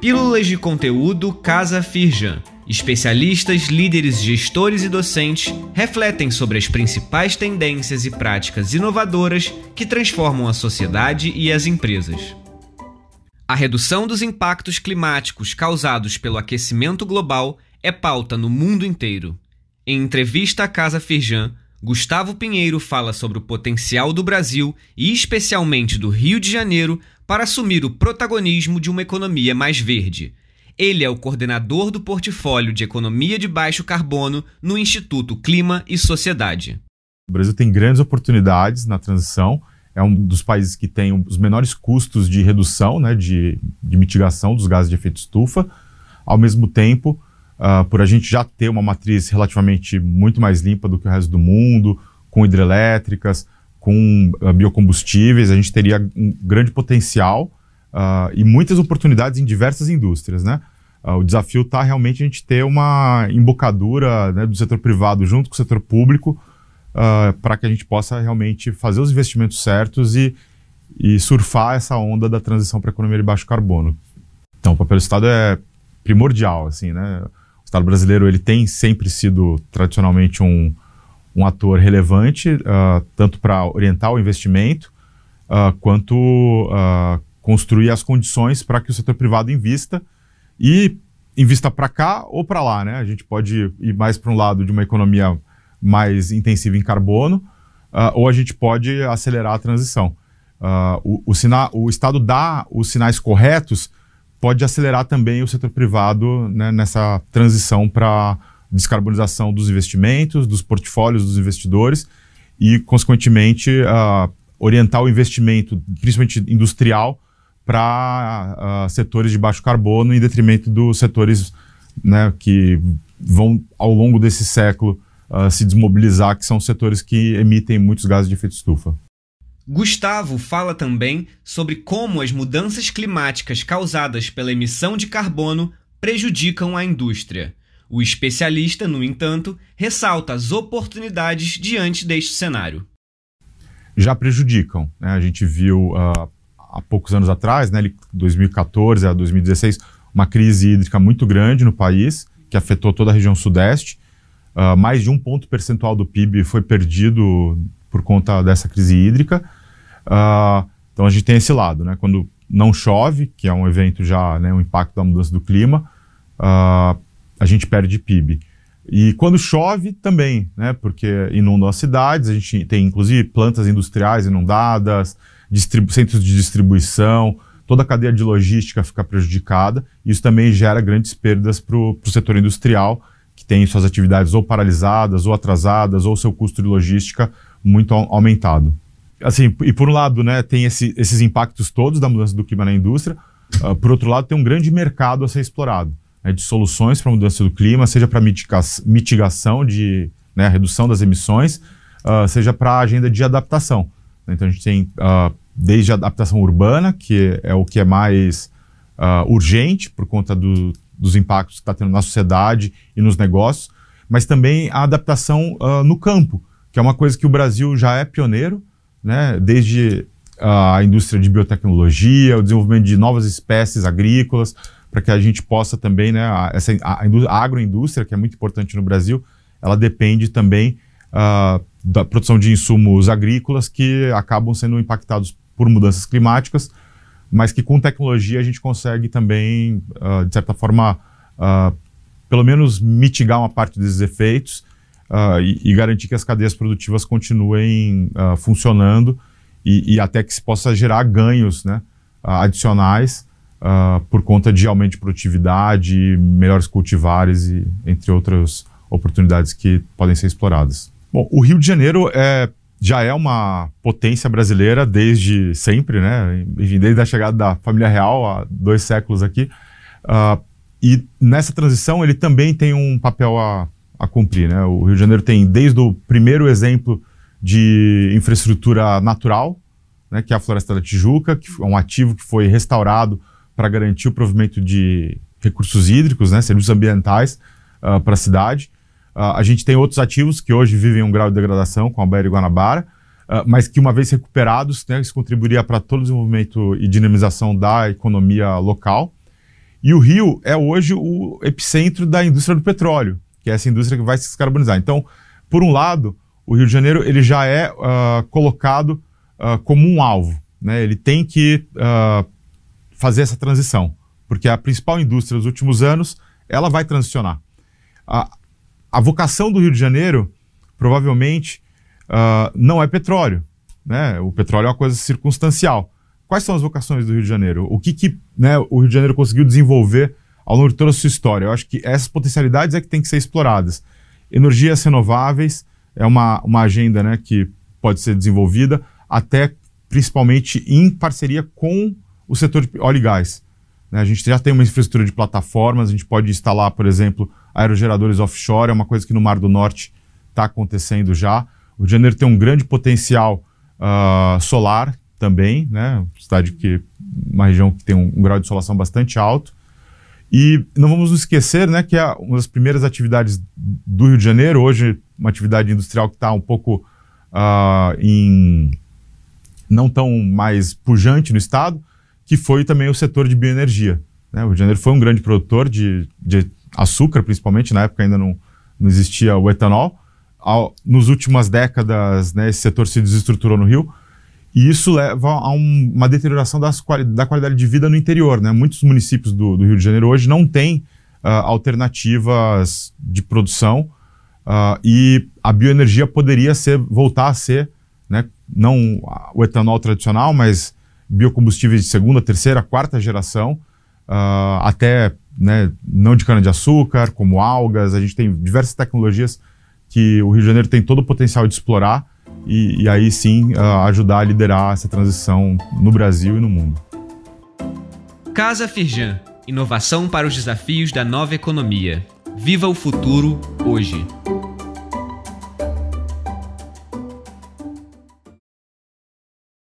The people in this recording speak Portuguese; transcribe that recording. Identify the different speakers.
Speaker 1: Pílulas de conteúdo Casa Firjan. Especialistas, líderes, gestores e docentes refletem sobre as principais tendências e práticas inovadoras que transformam a sociedade e as empresas. A redução dos impactos climáticos causados pelo aquecimento global é pauta no mundo inteiro. Em entrevista à Casa Firjan, Gustavo Pinheiro fala sobre o potencial do Brasil e especialmente do Rio de Janeiro para assumir o protagonismo de uma economia mais verde. Ele é o coordenador do portfólio de economia de baixo carbono no Instituto Clima e Sociedade.
Speaker 2: O Brasil tem grandes oportunidades na transição. É um dos países que tem os menores custos de redução, né, de, de mitigação dos gases de efeito estufa. Ao mesmo tempo, uh, por a gente já ter uma matriz relativamente muito mais limpa do que o resto do mundo, com hidrelétricas, com uh, biocombustíveis, a gente teria um grande potencial uh, e muitas oportunidades em diversas indústrias, né? o desafio está realmente a gente ter uma embocadura né, do setor privado junto com o setor público para que a gente possa realmente fazer os investimentos certos e, e surfar essa onda da transição para a economia de baixo carbono. Então, o papel do Estado é primordial, assim, né? Estado brasileiro ele tem sempre sido tradicionalmente um, um ator relevante, uh, tanto para orientar o investimento, uh, quanto uh, construir as condições para que o setor privado invista e invista para cá ou para lá. Né? A gente pode ir mais para um lado de uma economia mais intensiva em carbono, ou a gente pode acelerar a transição. o, o, sina o Estado dá os sinais corretos pode acelerar também o setor privado né, nessa transição para descarbonização dos investimentos, dos portfólios dos investidores e, consequentemente, uh, orientar o investimento, principalmente industrial, para uh, setores de baixo carbono em detrimento dos setores né, que vão, ao longo desse século, uh, se desmobilizar, que são setores que emitem muitos gases de efeito estufa.
Speaker 1: Gustavo fala também sobre como as mudanças climáticas causadas pela emissão de carbono prejudicam a indústria. O especialista, no entanto, ressalta as oportunidades diante deste cenário.
Speaker 2: Já prejudicam. Né? A gente viu uh, há poucos anos atrás, né, 2014 a 2016, uma crise hídrica muito grande no país, que afetou toda a região sudeste. Uh, mais de um ponto percentual do PIB foi perdido por conta dessa crise hídrica. Uh, então a gente tem esse lado, né? Quando não chove, que é um evento já, né, um impacto da mudança do clima, uh, a gente perde PIB. E quando chove também, né? Porque inundam as cidades, a gente tem inclusive plantas industriais inundadas, centros de distribuição, toda a cadeia de logística fica prejudicada. Isso também gera grandes perdas para o setor industrial, que tem suas atividades ou paralisadas, ou atrasadas, ou seu custo de logística muito aumentado assim, e por um lado, né, tem esse, esses impactos todos da mudança do clima na indústria, uh, por outro lado, tem um grande mercado a ser explorado, né, de soluções para a mudança do clima, seja para mitigação de né, redução das emissões, uh, seja para a agenda de adaptação. Então a gente tem uh, desde a adaptação urbana, que é o que é mais urgente por conta do, dos impactos que está tendo na sociedade e nos negócios, mas também a adaptação no campo, que é uma coisa que o Brasil já é pioneiro, né, desde a indústria de biotecnologia, o desenvolvimento de novas espécies agrícolas, para que a gente possa também, né, a, essa, a, a, agroindústria, que é muito importante no Brasil, ela depende também uh, da produção de insumos agrícolas que acabam sendo impactados por mudanças climáticas, mas que com tecnologia a gente consegue também, uh, de certa forma, uh, pelo menos mitigar uma parte desses efeitos e, e, garantir que as cadeias produtivas continuem funcionando e, e, até que se possa gerar ganhos né, adicionais uh, por conta de aumento de produtividade, melhores cultivares e entre outras oportunidades que podem ser exploradas. Bom, o Rio de Janeiro é, já é uma potência brasileira desde sempre, né? Desde a chegada da família real há dois séculos aqui. Uh, e nessa transição ele também tem um papel a, a cumprir. Né? O Rio de Janeiro tem desde o primeiro exemplo de infraestrutura natural, né, que é a Floresta da Tijuca, que é um ativo que foi restaurado para garantir o provimento de recursos hídricos, né, serviços ambientais uh, para a cidade. Uh, a gente tem outros ativos que hoje vivem um grau de degradação, como a Baía e Guanabara, uh, mas que uma vez recuperados, né, isso contribuiria para todo o desenvolvimento e dinamização da economia local. E o Rio é hoje o epicentro da indústria do petróleo, que é essa indústria que vai se descarbonizar. Então, por um lado, o Rio de Janeiro ele já é colocado como um alvo. Né? Ele tem que fazer essa transição, porque a principal indústria dos últimos anos ela vai transicionar. A, a vocação do Rio de Janeiro provavelmente não é petróleo. Né? O petróleo é uma coisa circunstancial. Quais são as vocações do Rio de Janeiro? O que, que né, o Rio de Janeiro conseguiu desenvolver ao longo de toda a sua história? Eu acho que essas potencialidades é que têm que ser exploradas. Energias renováveis é uma, uma agenda né, que pode ser desenvolvida, até principalmente em parceria com o setor de óleo e gás. Né? A gente já tem uma infraestrutura de plataformas, a gente pode instalar, por exemplo, aerogeradores offshore, é uma coisa que no Mar do Norte está acontecendo já. O Rio de Janeiro tem um grande potencial uh, solar também, né? Cidade que uma região que tem um, um, grau de insolação bastante alto. E não vamos nos esquecer, né, que é uma das primeiras atividades do Rio de Janeiro hoje, uma atividade industrial que está um pouco uh, em não tão mais pujante no estado, que foi também o setor de bioenergia. Né? O Rio de Janeiro foi um grande produtor de, de açúcar, principalmente na época ainda não, não existia o etanol. Ao, nos últimas décadas, né, esse setor se desestruturou no Rio e isso leva a um, uma deterioração das, da qualidade de vida no interior. Né? Muitos municípios do, do Rio de Janeiro hoje não têm uh, alternativas de produção uh, e a bioenergia poderia ser, voltar a ser, né, não o etanol tradicional, mas biocombustíveis de segunda, terceira, quarta geração, uh, até né, não de cana-de-açúcar, como algas. A gente tem diversas tecnologias que o Rio de Janeiro tem todo o potencial de explorar e, e aí sim uh, ajudar a liderar essa transição no Brasil e no mundo.
Speaker 1: Casa Firjan inovação para os desafios da nova economia. Viva o futuro hoje.